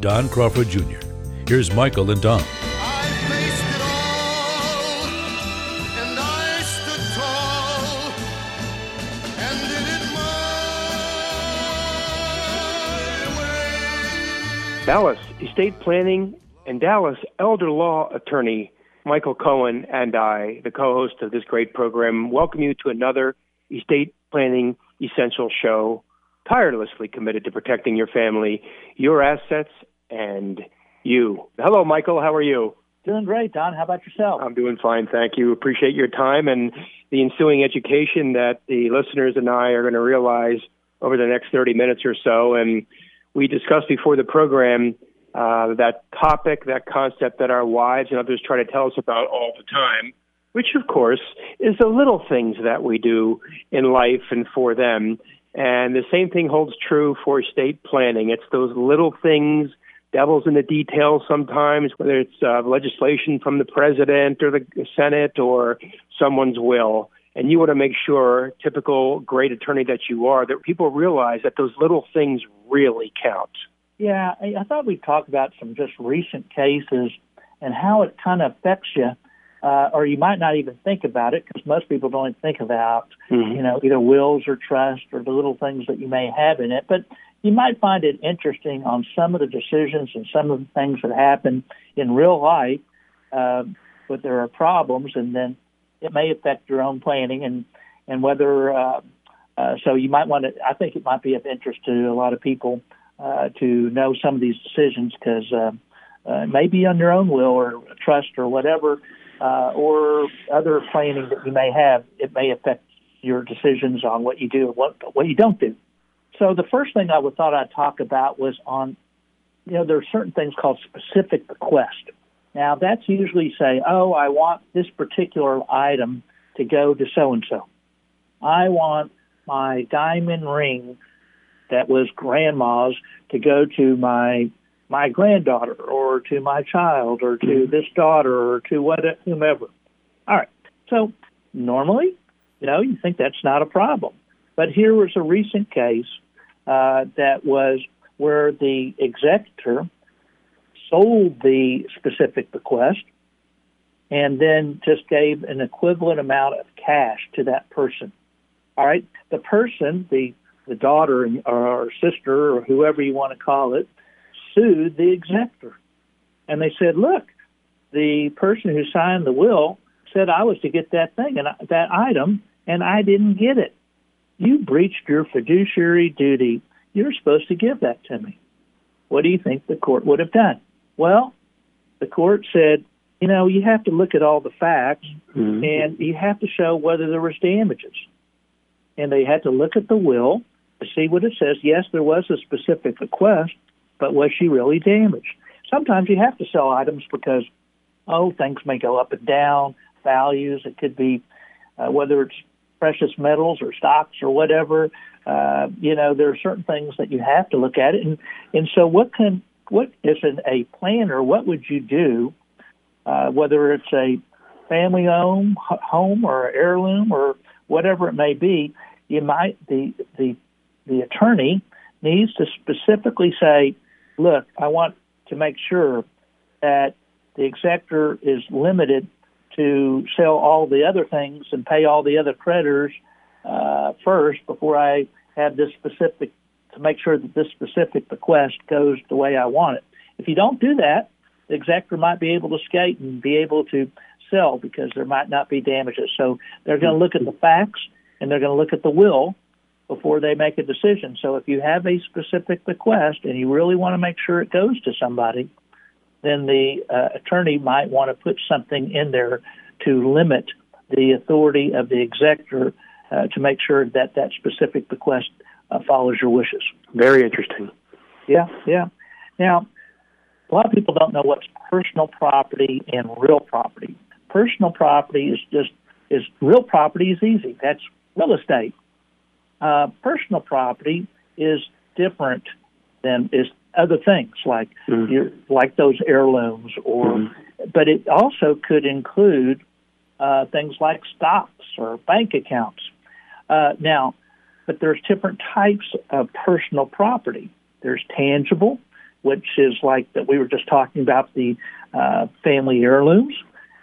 Don Crawford Jr. Here's Michael and Don. Dallas estate planning and Dallas elder law attorney Michael Cohen and I, the co-host of this great program, welcome you to another estate planning essential show, tirelessly committed to protecting your family, your assets, and you. Hello, Michael. How are you? Doing great, Don. How about yourself? I'm doing fine, thank you. Appreciate your time and the ensuing education that the listeners and I are going to realize over the next 30 minutes or so. And we discussed before the program uh, that topic, that concept that our wives and others try to tell us about all the time, which of course is the little things that we do in life and for them. And the same thing holds true for estate planning. It's those little things devil's in the details sometimes, whether it's uh, legislation from the president or the Senate or someone's will. And you want to make sure, typical great attorney that you are, that people realize that those little things really count. Yeah, I thought we'd talk about some just recent cases and how it kind of affects you, uh, or you might not even think about it because most people don't even think about, mm-hmm. you know, either wills or trust or the little things that you may have in it. But you might find it interesting on some of the decisions and some of the things that happen in real life, uh, but there are problems, and then it may affect your own planning and and whether. Uh, uh, so you might want to. I think it might be of interest to a lot of people uh, to know some of these decisions because uh, uh, maybe on your own will or trust or whatever, uh, or other planning that you may have, it may affect your decisions on what you do and what what you don't do. So the first thing I would thought I'd talk about was on, you know, there are certain things called specific bequest. Now that's usually say, oh, I want this particular item to go to so and so. I want my diamond ring that was grandma's to go to my my granddaughter or to my child or to mm-hmm. this daughter or to what whomever. All right. So normally, you know, you think that's not a problem. But here was a recent case uh, that was where the executor sold the specific bequest and then just gave an equivalent amount of cash to that person. All right, the person, the the daughter or sister or whoever you want to call it, sued the executor, and they said, "Look, the person who signed the will said I was to get that thing and that item, and I didn't get it you breached your fiduciary duty. You're supposed to give that to me. What do you think the court would have done? Well, the court said, you know, you have to look at all the facts mm-hmm. and you have to show whether there was damages. And they had to look at the will to see what it says. Yes, there was a specific bequest, but was she really damaged? Sometimes you have to sell items because, oh, things may go up and down, values. It could be uh, whether it's precious metals or stocks or whatever. Uh, you know, there are certain things that you have to look at it, and and so what can what is an, a planner? What would you do? Uh, whether it's a family home, home or heirloom or whatever it may be, you might the the the attorney needs to specifically say, look, I want to make sure that the executor is limited to sell all the other things and pay all the other creditors uh, first before I have this specific to make sure that this specific bequest goes the way I want it. If you don't do that, the executor might be able to skate and be able to sell because there might not be damages. So they're going to look at the facts and they're going to look at the will before they make a decision. So if you have a specific bequest and you really want to make sure it goes to somebody, then the uh, attorney might want to put something in there to limit the authority of the executor uh, to make sure that that specific bequest uh, follows your wishes. Very interesting. Yeah, yeah. Now, a lot of people don't know what's personal property and real property. Personal property is just is real property is easy. That's real estate. Uh, personal property is different than is other things like mm-hmm. your, like those heirlooms or mm-hmm. but it also could include uh, things like stocks or bank accounts. Uh, now, but there's different types of personal property. There's tangible, which is like that we were just talking about the uh, family heirlooms,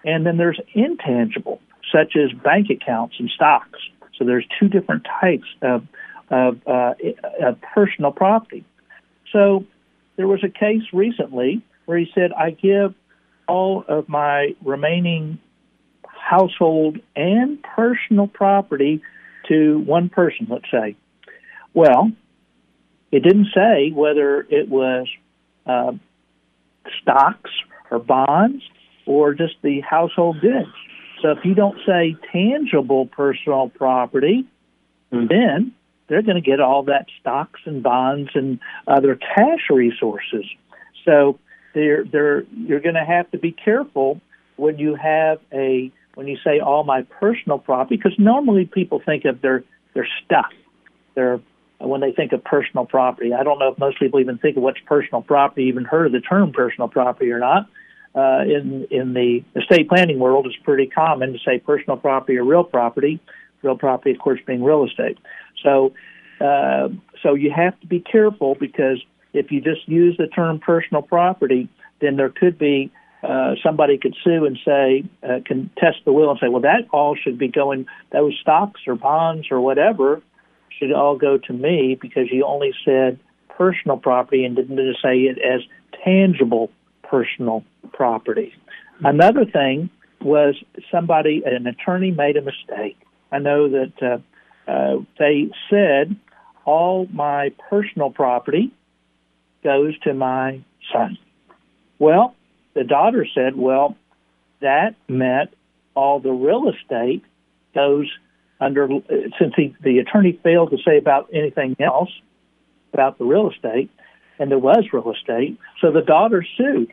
and then there's intangible, such as bank accounts and stocks. So there's two different types of of, uh, of personal property. So there was a case recently where he said, "I give all of my remaining household and personal property to one person, let's say. Well, it didn't say whether it was uh, stocks or bonds or just the household goods. So if you don't say tangible personal property, mm-hmm. then they're going to get all that stocks and bonds and other cash resources. So they're, they're, you're going to have to be careful when you have a when you say all my personal property, because normally people think of their their stuff, their when they think of personal property. I don't know if most people even think of what's personal property, even heard of the term personal property or not. Uh, in in the estate planning world, it's pretty common to say personal property or real property. Real property, of course, being real estate. So, uh, so you have to be careful because if you just use the term personal property, then there could be uh, somebody could sue and say, uh, contest the will and say, well, that all should be going, those stocks or bonds or whatever should all go to me because you only said personal property and didn't say it as tangible personal property. Another thing was somebody, an attorney made a mistake. I know that uh, uh, they said all my personal property goes to my son. Well, the daughter said, well, that meant all the real estate goes under, since he, the attorney failed to say about anything else about the real estate, and there was real estate, so the daughter sued.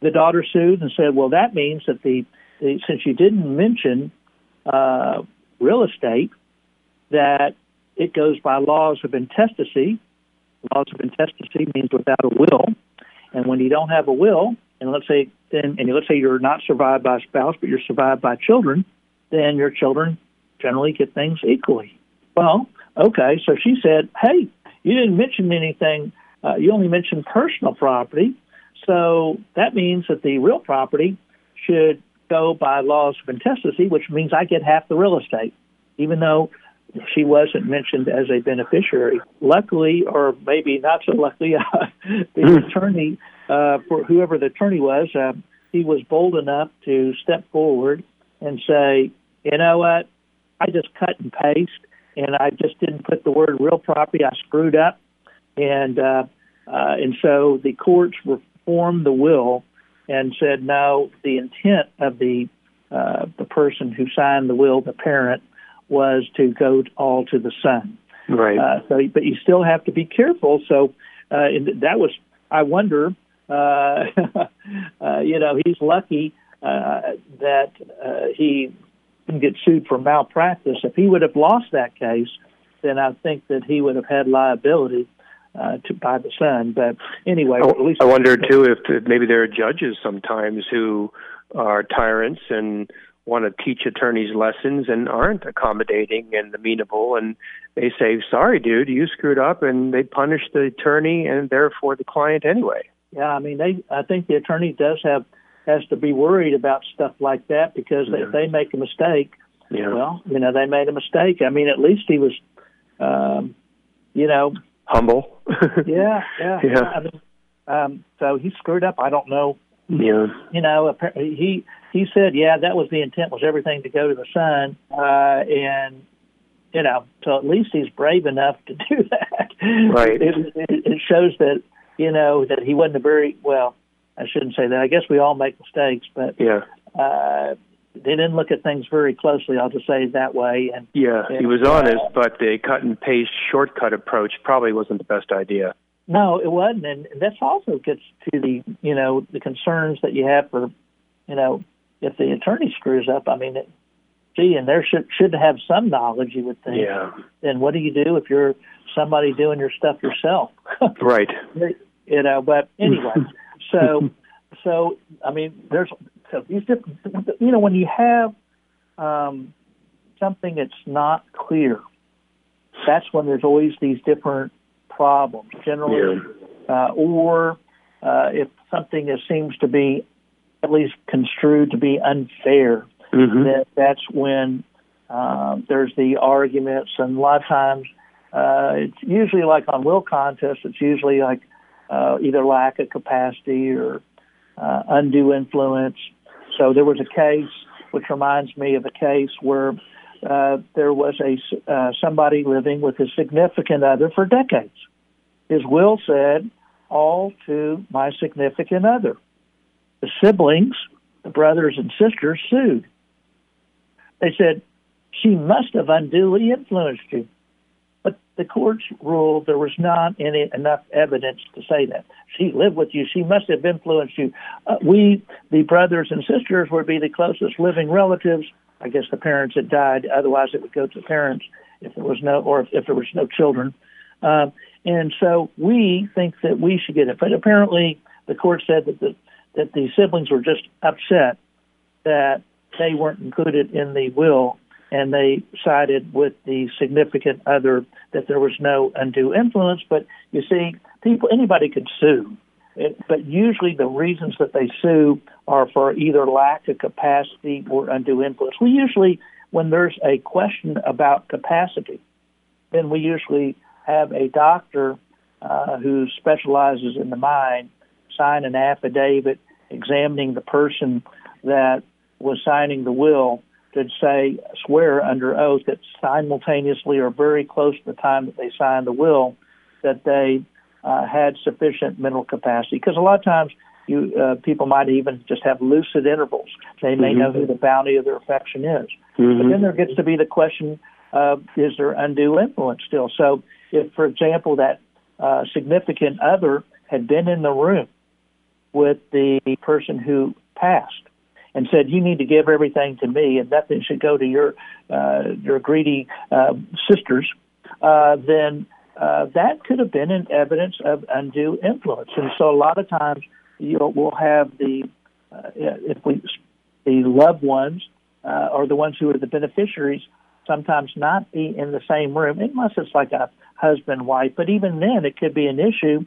The daughter sued and said, well, that means that the, the since you didn't mention uh, real estate, that it goes by laws of intestacy. Laws of intestacy means without a will. And when you don't have a will, and let's say then and let's say you're not survived by a spouse, but you're survived by children, then your children generally get things equally. Well, okay, so she said, "Hey, you didn't mention anything. Uh, you only mentioned personal property, so that means that the real property should go by laws of intestacy, which means I get half the real estate, even though." She wasn't mentioned as a beneficiary. Luckily, or maybe not so luckily, uh, the hmm. attorney uh, for whoever the attorney was, uh, he was bold enough to step forward and say, you know what, I just cut and paste, and I just didn't put the word real property. I screwed up, and uh, uh, and so the courts reformed the will and said, no, the intent of the uh, the person who signed the will, the parent, was to go all to the son. Right. Uh, so, but you still have to be careful. So, uh, that was, I wonder, uh, uh, you know, he's lucky uh, that uh, he didn't get sued for malpractice. If he would have lost that case, then I think that he would have had liability uh, to by the son. But anyway, I, at least I wonder too if maybe there are judges sometimes who are tyrants and want to teach attorneys lessons and aren't accommodating and amenable and they say sorry dude you screwed up and they punish the attorney and therefore the client anyway yeah, I mean, they. I think the attorney does have has to be worried about stuff like that because yeah. if they make a mistake, yeah. well, you know, they made a mistake. I mean, at least he was, um, you know, humble. yeah, yeah, yeah. I mean, um, so he screwed up. I don't know. Yeah. You know, he he said, yeah, that was the intent was everything to go to the son, uh, and you know, so at least he's brave enough to do that. Right. It, it, it shows that you know, that he wasn't a very well. I shouldn't say that. I guess we all make mistakes, but yeah, uh, they didn't look at things very closely. I'll just say it that way. And yeah, and, he was honest, uh, but the cut and paste shortcut approach probably wasn't the best idea. No, it wasn't, and this also gets to the you know the concerns that you have for you know if the attorney screws up. I mean, it, gee, and there should should have some knowledge. You would think. Yeah. Then what do you do if you're somebody doing your stuff yourself? right. You know, but anyway, so so I mean, there's so these different. You know, when you have um, something that's not clear, that's when there's always these different problems. Generally, yeah. uh, or uh, if something is, seems to be at least construed to be unfair, mm-hmm. that that's when uh, there's the arguments, and a lot of times uh, it's usually like on will contests. It's usually like uh, either lack of capacity or uh, undue influence. So there was a case which reminds me of a case where uh, there was a uh, somebody living with a significant other for decades. His will said, "All to my significant other." The siblings, the brothers and sisters, sued. They said, "She must have unduly influenced you." But the courts ruled there was not any enough evidence to say that. She lived with you. She must have influenced you. Uh, we, the brothers and sisters, would be the closest living relatives. I guess the parents had died. Otherwise, it would go to the parents if there was no, or if, if there was no children. Um, and so we think that we should get it. But apparently, the court said that the that the siblings were just upset that they weren't included in the will and they sided with the significant other that there was no undue influence. But you see, people anybody could sue, it, but usually the reasons that they sue are for either lack of capacity or undue influence. We usually, when there's a question about capacity, then we usually have a doctor uh, who specializes in the mind sign an affidavit examining the person that was signing the will could say swear under oath that simultaneously or very close to the time that they signed the will that they uh, had sufficient mental capacity. Because a lot of times you uh, people might even just have lucid intervals. They may mm-hmm. know who the bounty of their affection is. Mm-hmm. But then there gets to be the question of is there undue influence still? So if, for example, that uh, significant other had been in the room with the person who passed and said, "You need to give everything to me, and nothing should go to your uh, your greedy uh, sisters," uh, then uh, that could have been an evidence of undue influence. And so, a lot of times, you'll we'll have the uh, if we the loved ones uh, or the ones who are the beneficiaries sometimes not be in the same room unless it's like a husband wife. But even then, it could be an issue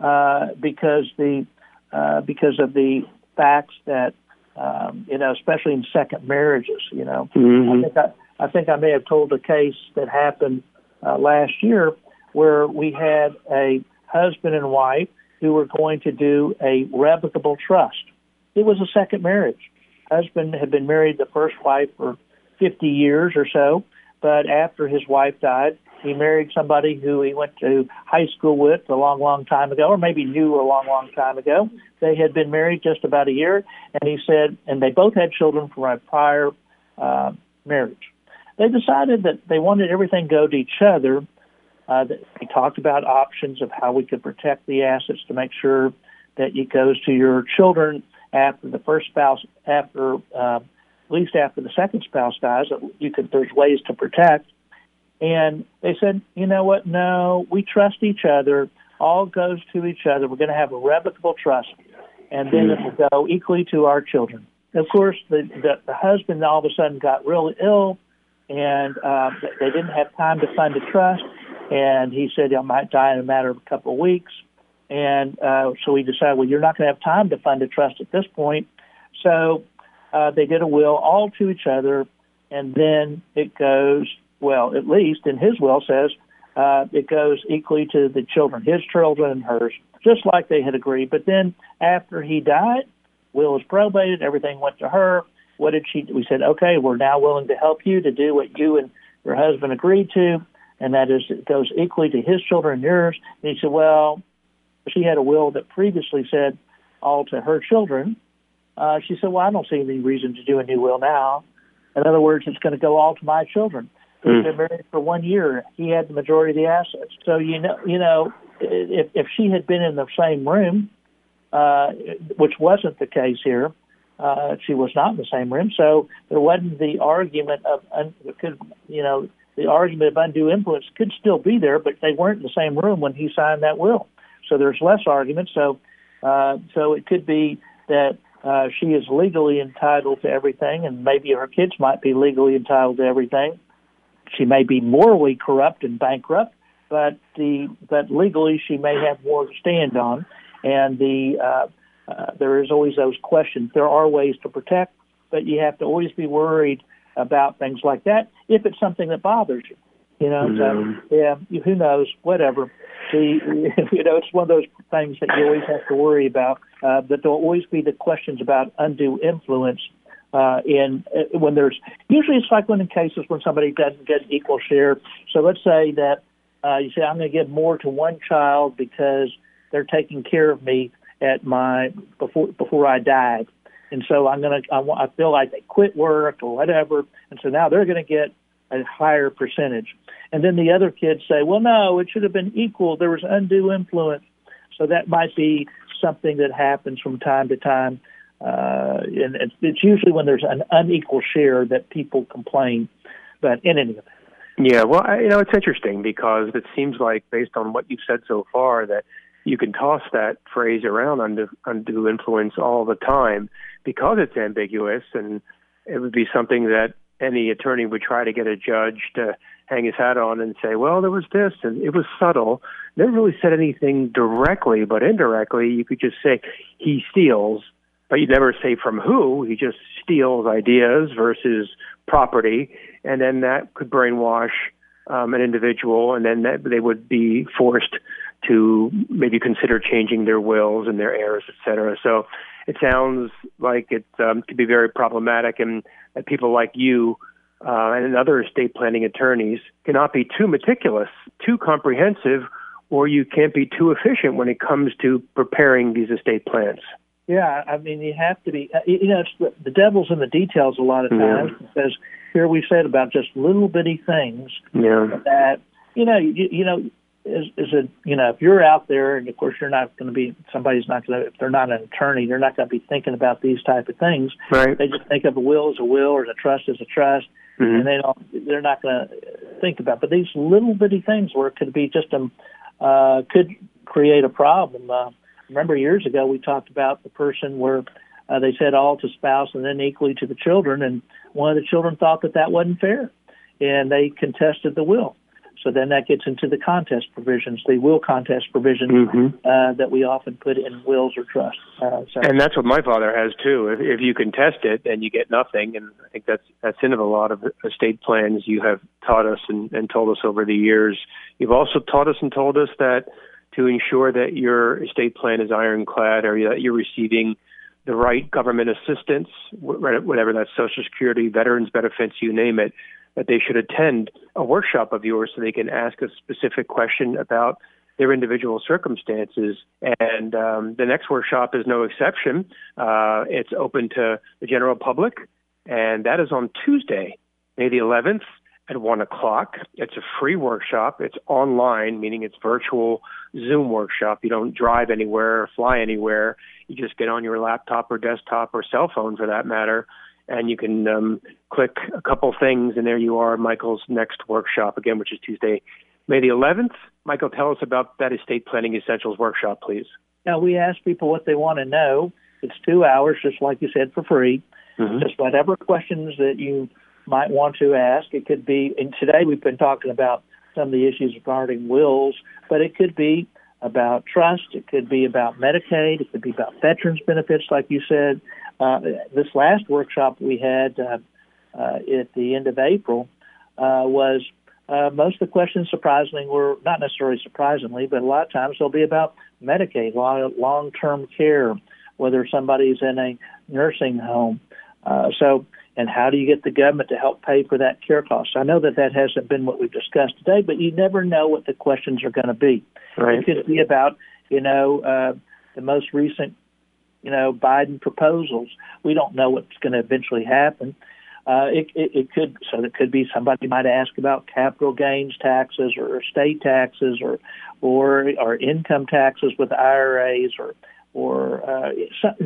uh, because the uh, because of the facts that um, you know, especially in second marriages. You know, mm-hmm. I think I, I think I may have told a case that happened uh, last year where we had a husband and wife who were going to do a revocable trust. It was a second marriage. Husband had been married the first wife for 50 years or so, but after his wife died, he married somebody who he went to high school with a long, long time ago, or maybe knew a long, long time ago. They had been married just about a year, and he said, and they both had children from a prior uh, marriage. They decided that they wanted everything go to each other. Uh, they talked about options of how we could protect the assets to make sure that it goes to your children after the first spouse, after uh, at least after the second spouse dies. That you could there's ways to protect and they said, you know what? No, we trust each other. All goes to each other. We're going to have a revocable trust, and then it will go equally to our children. Of course, the, the, the husband all of a sudden got really ill, and uh, they didn't have time to fund a trust. And he said, I might die in a matter of a couple of weeks. And uh, so we decided, well, you're not going to have time to fund a trust at this point. So uh, they did a will all to each other, and then it goes well, at least in his will says uh, it goes equally to the children, his children and hers, just like they had agreed. But then after he died, will was probated, everything went to her. What did she? We said, okay, we're now willing to help you to do what you and your husband agreed to, and that is it goes equally to his children and yours. And he said, well, she had a will that previously said all to her children. Uh, she said, well, I don't see any reason to do a new will now. In other words, it's going to go all to my children. They've been married for one year. He had the majority of the assets. So you know, you know, if if she had been in the same room, uh, which wasn't the case here, uh, she was not in the same room. So there wasn't the argument of un, could you know the argument of undue influence could still be there, but they weren't in the same room when he signed that will. So there's less argument. So uh, so it could be that uh, she is legally entitled to everything, and maybe her kids might be legally entitled to everything. She may be morally corrupt and bankrupt, but the but legally she may have more to stand on. And the uh, uh, there is always those questions. There are ways to protect, but you have to always be worried about things like that if it's something that bothers you. You know, mm-hmm. so yeah, who knows? Whatever. The you know, it's one of those things that you always have to worry about. Uh, but there'll always be the questions about undue influence. Uh, in uh, when there's usually it's like when in cases when somebody doesn't get equal share. So let's say that uh, you say I'm going to give more to one child because they're taking care of me at my before before I died, and so I'm gonna I, I feel like they quit work or whatever, and so now they're going to get a higher percentage. And then the other kids say, well, no, it should have been equal. There was undue influence. So that might be something that happens from time to time. Uh, and it's, it's usually when there's an unequal share that people complain. But in any event. Yeah, well, I, you know, it's interesting because it seems like, based on what you've said so far, that you can toss that phrase around under undue influence all the time because it's ambiguous and it would be something that any attorney would try to get a judge to hang his hat on and say, well, there was this and it was subtle. Never really said anything directly, but indirectly, you could just say he steals, but you never say from who. He just steals ideas versus property, and then that could brainwash um, an individual, and then that they would be forced to maybe consider changing their wills and their heirs, et cetera. So it sounds like it um, could be very problematic, and that people like you uh, and other estate planning attorneys cannot be too meticulous, too comprehensive, or you can't be too efficient when it comes to preparing these estate plans. Yeah, I mean, you have to be. Uh, you know, it's the, the devil's in the details a lot of times yeah. because here we said about just little bitty things yeah. that you know, you, you know, is is a you know if you're out there and of course you're not going to be somebody's not going to if they're not an attorney they're not going to be thinking about these type of things right they just think of a will as a will or a trust as a trust mm-hmm. and they don't they're not going to think about but these little bitty things where it could be just a uh, could create a problem uh, remember years ago we talked about the person where uh, they said all to spouse and then equally to the children and one of the children thought that that wasn't fair and they contested the will so then that gets into the contest provisions, the will contest provisions mm-hmm. uh, that we often put in wills or trusts. Uh, so. And that's what my father has too. If, if you contest it, then you get nothing. And I think that's that's in of a lot of estate plans you have taught us and, and told us over the years. You've also taught us and told us that to ensure that your estate plan is ironclad or that you're receiving the right government assistance, whatever that's Social Security, veterans benefits, you name it, that they should attend a workshop of yours so they can ask a specific question about their individual circumstances. And um, the next workshop is no exception. Uh, it's open to the general public, and that is on Tuesday, May the 11th at 1 o'clock. It's a free workshop. It's online, meaning it's virtual Zoom workshop. You don't drive anywhere or fly anywhere. You just get on your laptop or desktop or cell phone for that matter and you can um, click a couple things, and there you are, Michael's next workshop again, which is Tuesday, May the 11th. Michael, tell us about that estate planning essentials workshop, please. Now we ask people what they want to know. It's two hours, just like you said, for free. Mm-hmm. Just whatever questions that you might want to ask. It could be, and today we've been talking about some of the issues regarding wills, but it could be about trust. It could be about Medicaid. It could be about veterans benefits, like you said. Uh, this last workshop we had uh, uh, at the end of April uh, was uh, most of the questions, surprisingly, were not necessarily surprisingly, but a lot of times they'll be about Medicaid, long term care, whether somebody's in a nursing home. Uh, so, and how do you get the government to help pay for that care cost? I know that that hasn't been what we've discussed today, but you never know what the questions are going to be. Right. It could be about, you know, uh, the most recent you know, Biden proposals. We don't know what's going to eventually happen. Uh, it, it, it could so it could be somebody might ask about capital gains taxes or estate taxes or or or income taxes with IRAs or or uh,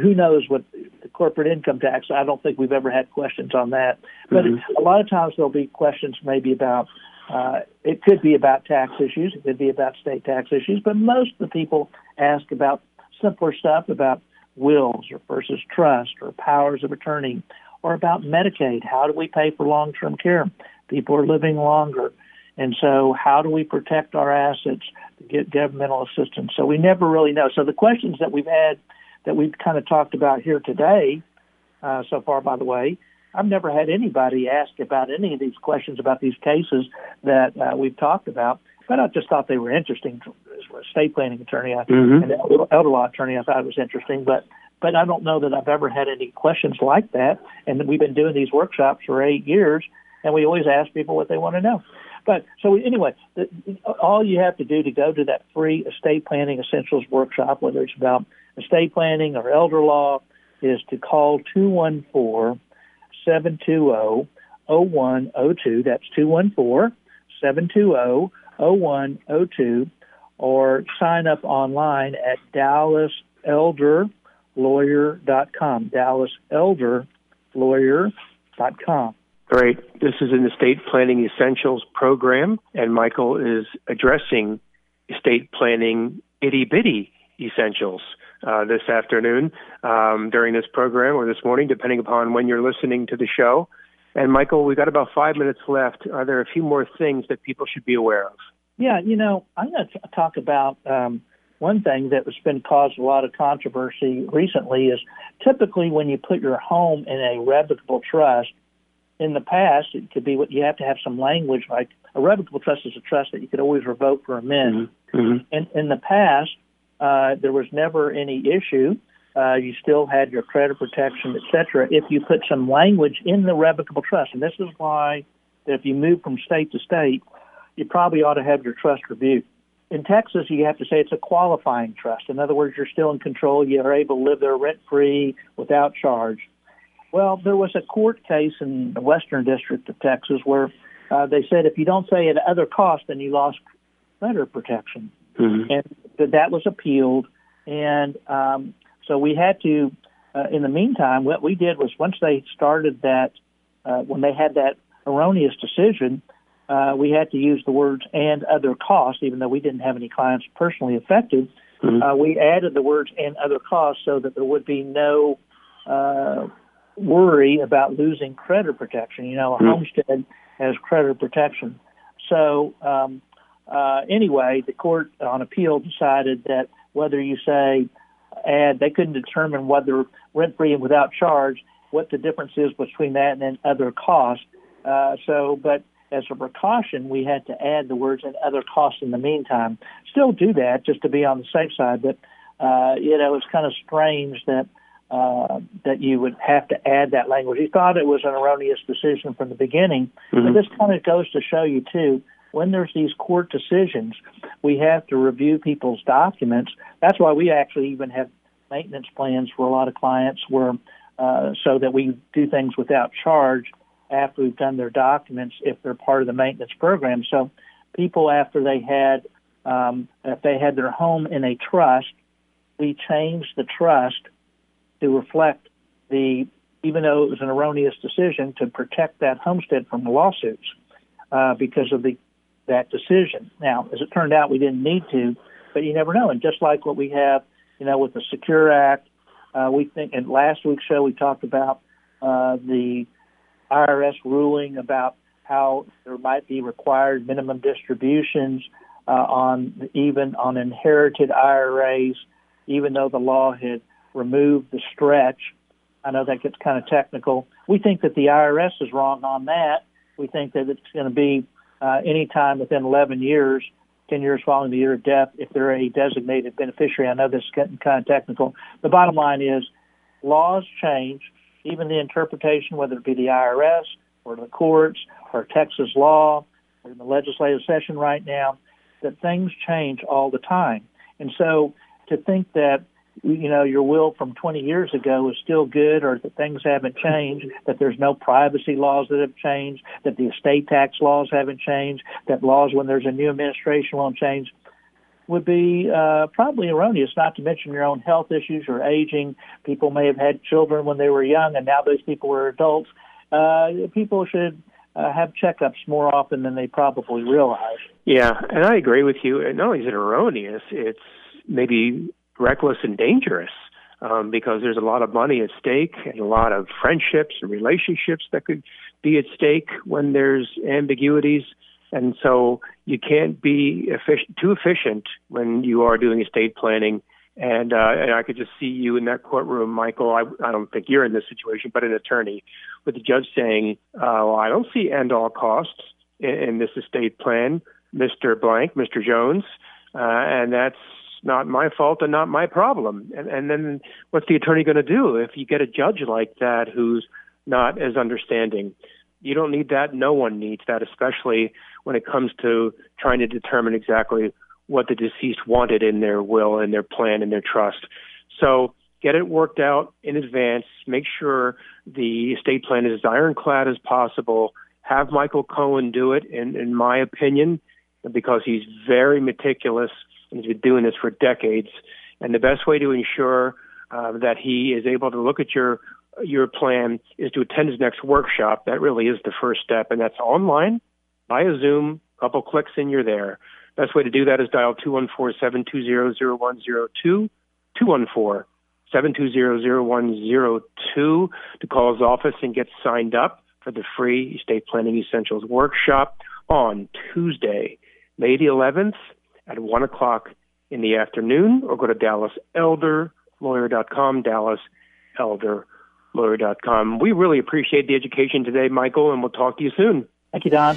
who knows what the corporate income tax. I don't think we've ever had questions on that, but mm-hmm. a lot of times there'll be questions maybe about. Uh, it could be about tax issues. It could be about state tax issues, but most of the people ask about simpler stuff about wills or versus trust or powers of attorney or about Medicaid. How do we pay for long term care? People are living longer. And so, how do we protect our assets to get governmental assistance? So, we never really know. So, the questions that we've had that we've kind of talked about here today, uh, so far, by the way, I've never had anybody ask about any of these questions about these cases that uh, we've talked about. But I just thought they were interesting. As a estate planning attorney I, mm-hmm. and elder law attorney, I thought it was interesting. But but I don't know that I've ever had any questions like that. And we've been doing these workshops for eight years, and we always ask people what they want to know. But so anyway, the, all you have to do to go to that free estate planning essentials workshop, whether it's about estate planning or elder law, is to call 214 720 0102. That's 214 720 0102. Or sign up online at Dallas Elder DallasElderLawyer.com. Great. This is an estate planning essentials program, and Michael is addressing estate planning itty bitty essentials uh, this afternoon um, during this program or this morning, depending upon when you're listening to the show. And Michael, we've got about five minutes left. Are there a few more things that people should be aware of? Yeah, you know, I'm going to talk about um, one thing that has been caused a lot of controversy recently is typically when you put your home in a revocable trust, in the past it could be what you have to have some language like a revocable trust is a trust that you could always revoke or amend. Mm-hmm. mm-hmm. And in the past, uh, there was never any issue. Uh, you still had your credit protection, etc. If you put some language in the revocable trust, and this is why that if you move from state to state, you probably ought to have your trust reviewed in Texas, you have to say it's a qualifying trust. In other words, you're still in control. You are able to live there rent free without charge. Well, there was a court case in the Western District of Texas where uh, they said if you don't say at other cost, then you lost creditor protection, mm-hmm. and that that was appealed. And um, so we had to. Uh, in the meantime, what we did was once they started that, uh, when they had that erroneous decision, uh, we had to use the words and other costs, even though we didn't have any clients personally affected. Mm-hmm. Uh, we added the words and other costs so that there would be no uh, worry about losing credit protection. You know, a mm-hmm. homestead has credit protection. So, um, uh, anyway, the court on appeal decided that whether you say add, they couldn't determine whether rent free and without charge, what the difference is between that and then other costs. Uh, so, but as a precaution, we had to add the words and other costs in the meantime. Still do that just to be on the safe side, but uh, you know it's kind of strange that uh, that you would have to add that language. He thought it was an erroneous decision from the beginning, mm-hmm. but this kind of goes to show you too. When there's these court decisions, we have to review people's documents. That's why we actually even have maintenance plans for a lot of clients, where uh, so that we do things without charge after we've done their documents if they're part of the maintenance program. So people after they had um, if they had their home in a trust, we changed the trust to reflect the even though it was an erroneous decision to protect that homestead from lawsuits uh, because of the that decision. Now, as it turned out, we didn't need to, but you never know. And just like what we have, you know, with the Secure Act, uh, we think. In last week's show, we talked about uh, the IRS ruling about how there might be required minimum distributions uh, on even on inherited IRAs, even though the law had removed the stretch. I know that gets kind of technical. We think that the IRS is wrong on that. We think that it's going to be uh, any time within 11 years, 10 years following the year of death, if they're a designated beneficiary. I know this is getting kind of technical. The bottom line is laws change, even the interpretation, whether it be the IRS or the courts or Texas law or in the legislative session right now, that things change all the time. And so to think that you know your will from 20 years ago is still good or that things haven't changed that there's no privacy laws that have changed that the estate tax laws haven't changed that laws when there's a new administration won't change would be uh, probably erroneous not to mention your own health issues or aging people may have had children when they were young and now those people are adults uh, people should uh, have checkups more often than they probably realize. Yeah, and I agree with you. Not only is it erroneous, it's maybe reckless and dangerous um, because there's a lot of money at stake and a lot of friendships and relationships that could be at stake when there's ambiguities. And so you can't be efficient, too efficient when you are doing estate planning. And, uh, and I could just see you in that courtroom, Michael. I, I don't think you're in this situation, but an attorney with the judge saying, uh, well, I don't see end all costs in, in this estate plan, Mr. Blank, Mr. Jones. Uh, and that's not my fault and not my problem. And, and then what's the attorney going to do if you get a judge like that who's not as understanding? You don't need that. No one needs that, especially when it comes to trying to determine exactly what the deceased wanted in their will and their plan and their trust. So get it worked out in advance. Make sure the estate plan is as ironclad as possible. Have Michael Cohen do it, in, in my opinion, because he's very meticulous and he's been doing this for decades. And the best way to ensure uh, that he is able to look at your your plan is to attend his next workshop. That really is the first step, and that's online via Zoom. A couple clicks and you're there. Best way to do that is dial 214-720-0102, 214-720-0102 to call his office and get signed up for the free estate planning essentials workshop on Tuesday, May the 11th at 1 o'clock in the afternoon, or go to dallaselderlawyer.com, dallaselderlawyer.com. We really appreciate the education today, Michael, and we'll talk to you soon. Thank you, Don.